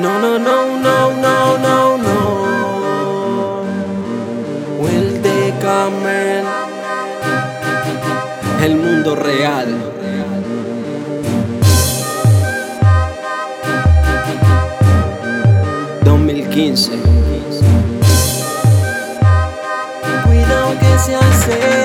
No, no, no, no, no, no, no. Will de Cameron. El mundo real. ...2015... Cuidado que se acerca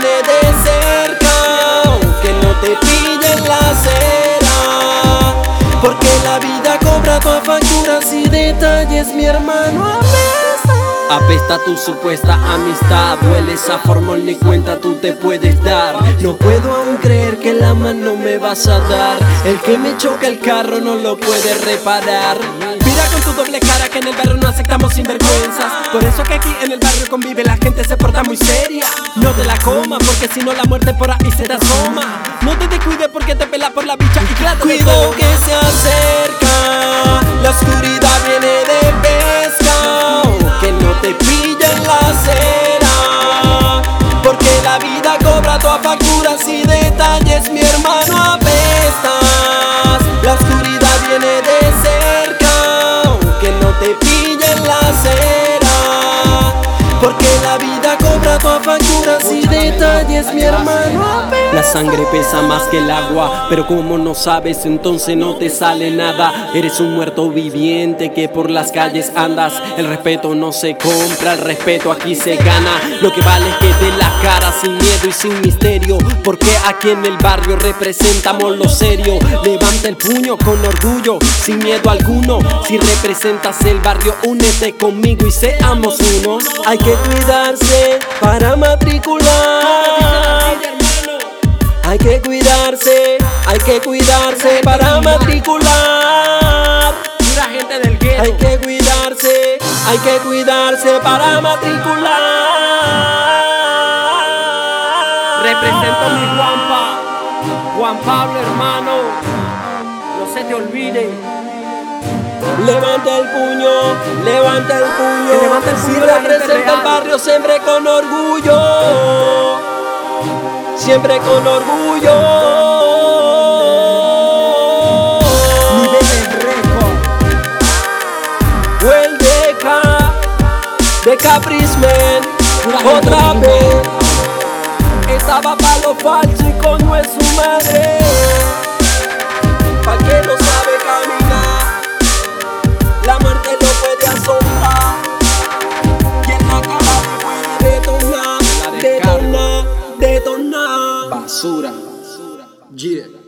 viene de cerca Que no te pillen la acera. Porque la vida cobra tu facturas y detalles Mi hermano apesta Apesta tu supuesta amistad Duele esa formol ni cuenta tú te puedes dar. No puedo aún creer que la mano me vas a dar. El que me choca el carro no lo puede reparar. Mira con tu doble cara que en el barrio no aceptamos sinvergüenzas Por eso que aquí en el barrio convive la gente se porta muy seria. No te la coma porque si no la muerte por ahí se te asoma. No te descuides porque te pela por la bicha y claro Cuidado que se acerca la vida cobra detalles Mi hermano la sangre pesa más que el agua, pero como no sabes, entonces no te sale nada. Eres un muerto viviente que por las calles andas. El respeto no se compra, el respeto aquí se gana. Lo que vale es que de la cara sin miedo y sin misterio. Porque aquí en el barrio representamos lo serio. Levanta el puño con orgullo, sin miedo alguno. Si representas el barrio, únete conmigo y seamos unos. Hay que cuidarse para matricular. Cuidarse, hay que cuidarse para matricular. Pura gente del gueto. Hay que cuidarse, hay que cuidarse para matricular. Represento mi Juanpa, Juan Pablo hermano. No se te olvide. Levanta el puño, levanta el puño. Que levanta el puño si representa el barrio siempre con orgullo. Siempre con orgullo. Caprice Man, otra vez. Estaba pa' lo falso y con no es su madre. Pa' que no sabe caminar, la muerte lo puede azotar. Y en la cama puede detonar, detonar, detonar. Basura. Yeah.